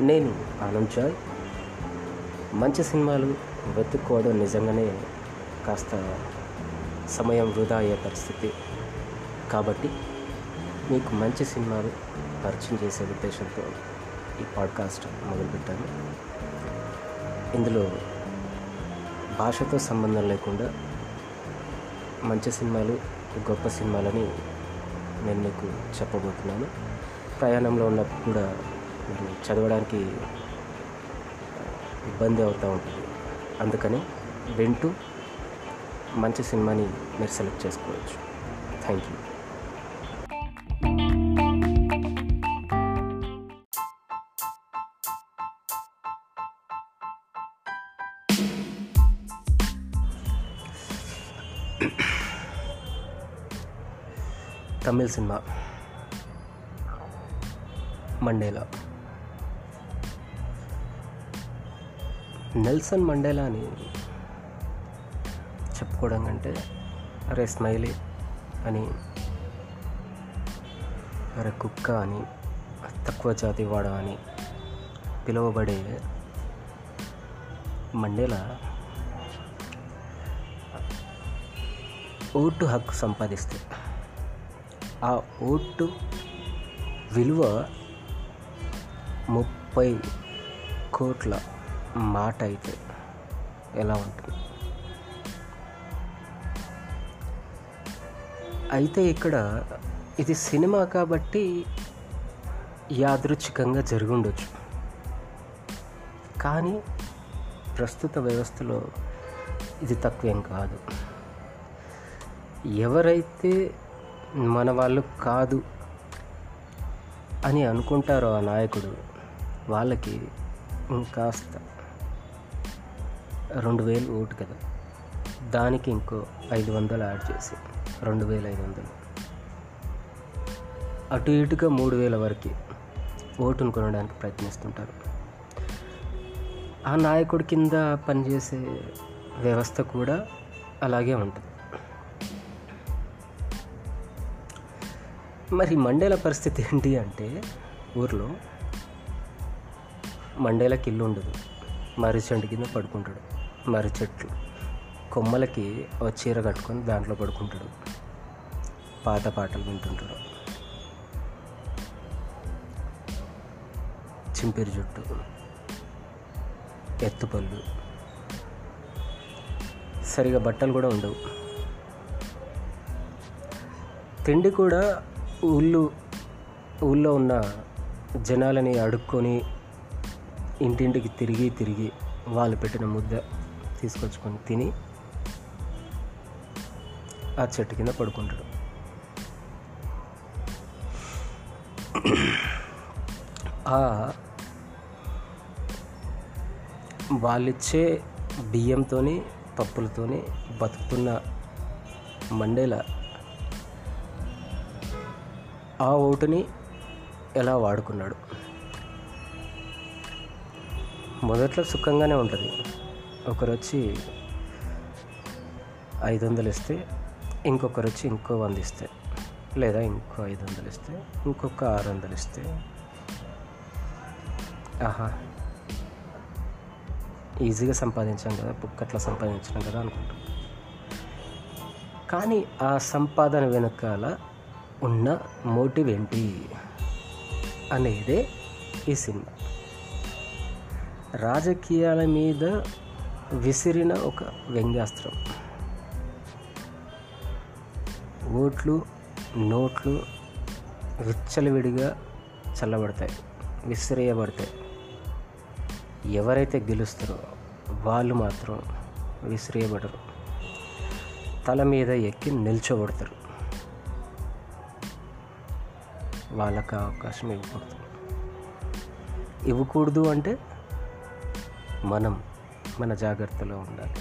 నేను ఆనంద్ జాయ్. మంచి సినిమాలు వెతుక్కోవడం నిజంగానే కాస్త సమయం వృధా అయ్యే పరిస్థితి. కాబట్టి మీకు మంచి సినిమాలు పరిచయం చేసే ఉద్దేశంతో ఈ పాడ్కాస్ట్ మొదలుపెట్టాను. ఇందులో భాషతో సంబంధం లేకుండా మంచి సినిమాలు గొప్ప సినిమాలని నేను మీకు చెప్పబోతున్నాను. ప్రయాణంలో ఉన్నప్పుడు కూడా మరి చదవడానికి ఇబ్బంది అవుతూ ఉంటుంది. అందుకని వింటూ మంచి సినిమాని మీరు సెలెక్ట్ చేసుకోవచ్చు. Thank you Tamil cinema. Mandela. Nelson Mandela అని చెప్పుకోవడం కంటే అరే స్మైలీ అని అరే కుక్క అని తక్కువ జాతి వాడ అని పిలువబడే మండేలా ఓటు హక్కు సంపాదిస్తే ఆ ఓటు విలువ ముప్పై కోట్ల మాట అయితే ఎలా ఉంటుంది? అయితే ఇక్కడ ఇది సినిమా కాబట్టి యాదృచ్ఛికంగా జరుగుండొచ్చు కానీ ప్రస్తుత వ్యవస్థలో ఇది తక్కువేం కాదు. ఎవరైతే మన వాళ్ళు కాదు అని అనుకుంటారో ఆ నాయకుడు వాళ్ళకి ఇంకాస్త రెండు వేలు ఓటు కదా. దానికి ఇంకో ఐదు వందలు యాడ్ చేసి రెండు వేల ఐదు వందలు. అటు ఇటుగా మూడు వేల వరకు ఓటును కొనడానికి ప్రయత్నిస్తుంటారు. ఆ నాయకుడి కింద పనిచేసే వ్యవస్థ కూడా అలాగే ఉంటుంది. మరి మండేల పరిస్థితి ఏంటి అంటే ఊర్లో మండేలకి ఇల్లు ఉండదు. మర్రి చెండు కింద పడుకుంటాడు. మర్రి చెట్లు. కొమ్మలకి ఒక చీర కట్టుకొని దాంట్లో పడుకుంటాడు. పాత పాటలు వింటుంటాడు. చింపిరి జుట్టు ఎత్తుపళ్ళు. సరిగా బట్టలు కూడా ఉండవు. తిండి కూడా ఊళ్ళు ఊళ్ళో ఉన్న జనాలని అడుక్కొని ఇంటింటికి తిరిగి తిరిగి వాళ్ళు పెట్టిన ముద్ద. తీసుకొచ్చుకొని తిని ఆ చెట్టు కింద పడుకుంటాడు. ఆ వాళ్ళిచ్చే బియ్యంతోని పప్పులతోని బతుకుతున్న మండేల ఆ ఓటుని ఎలా వాడుకున్నాడు? మొదట్లో సుఖంగానే ఉంటుంది. ఒకరు వచ్చి ఐదు వందలు ఇస్తే ఇంకొకరు వచ్చి ఇంకో వంద ఇస్తే లేదా ఇంకో ఐదు వందలు ఇస్తే ఇంకొక ఆరు వందలు ఇస్తే ఆహా. ఈజీగా సంపాదించాం కదా పుక్కట్లా సంపాదించాం కదా అనుకుంటాం కానీ ఆ సంపాదన వెనకాల ఉన్న మోటివ్ ఏంటి అనేదే ఈ సినిమా. రాజకీయాల మీద విసిరిన ఒక వ్యంగ్యాస్త్రం. ఓట్లు నోట్లు విచ్చలవిడిగా చల్లబడతాయి విసిరేయబడతాయి. ఎవరైతే గెలుస్తారో వాళ్ళు మాత్రం విసిరేయబడరు. తల మీద ఎక్కి నిల్చోబడతారు. వాళ్ళకి అవకాశం ఇవ్వకూడదు. ఇవ్వకూడదు అంటే మనం మన జాగ్రత్తలో ఉండాలి.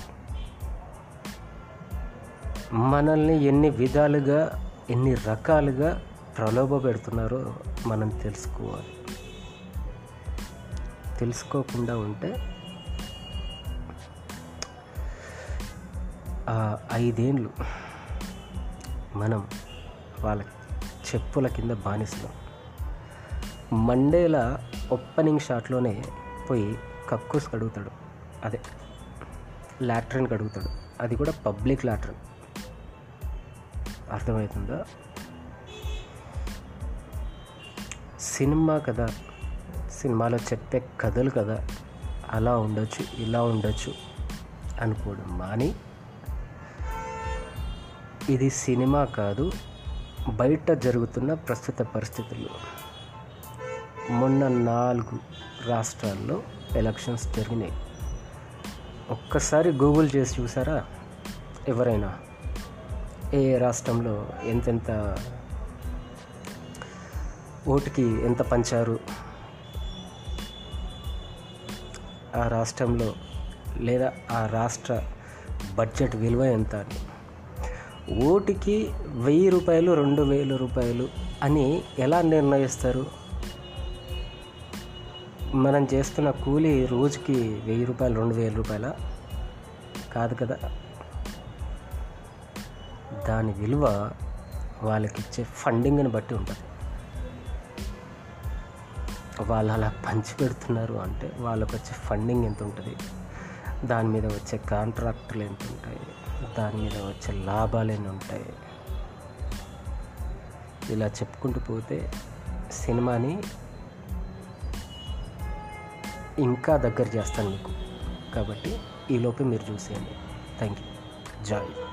మనల్ని ఎన్ని విధాలుగా ఎన్ని రకాలుగా ప్రలోభ పెడుతున్నారో మనం తెలుసుకోవాలి. తెలుసుకోకుండా ఉంటే ఆ ఐదేండ్లు మనం వాళ్ళ చెప్పుల కింద బానిస్తాం మండేలా ఓపెనింగ్ షాట్లోనే పోయి కక్కుస్ కడుగుతాడు. అదే. లాట్రిన్ కడుగుతాడు. అది కూడా పబ్లిక్ లాట్రిన్. అర్థమవుతుందా? సినిమా కదా. సినిమాలో చెప్పే కథలు కదా. అలా ఉండొచ్చు ఇలా ఉండొచ్చు అనుకోవడం మాని ఇది సినిమా కాదు బయట జరుగుతున్న ప్రస్తుత పరిస్థితులు మొన్న నాలుగు రాష్ట్రాల్లో ఎలక్షన్స్ జరిగినాయి. ఒక్కసారి గూగుల్ చేసి చూసారా? ఎవరైనా? ఏ రాష్ట్రంలో ఎంతెంత ఓటుకి ఎంత పంచారు? ఆ రాష్ట్రంలో లేదా ఆ రాష్ట్ర బడ్జెట్ విలువ ఎంత అని. ఓటుకి వెయ్యి రూపాయలు రెండు వేల రూపాయలు అని ఎలా నిర్ణయిస్తారు? మనం చేస్తున్న కూలి రోజుకి వెయ్యి రూపాయలు రెండు వేల రూపాయల? కాదు కదా. దాని విలువ వాళ్ళకి ఇచ్చే ఫండింగ్ని బట్టి ఉంటుంది. వాళ్ళు అలా పంచి పెడుతున్నారు అంటే వాళ్ళకి వచ్చే ఫండింగ్ ఎంత ఉంటుంది దాని మీద వచ్చే కాంట్రాక్టులు ఎంత ఉంటాయి దాని మీద వచ్చే లాభాలు ఎన్ని ఉంటాయి ఇలా చెప్పుకుంటూ పోతే సినిమాని ఇంకా దగ్గర చేస్తాను మీకు. కాబట్టి ఈలోపే మీరు చూసేయండి. Thank you Joy.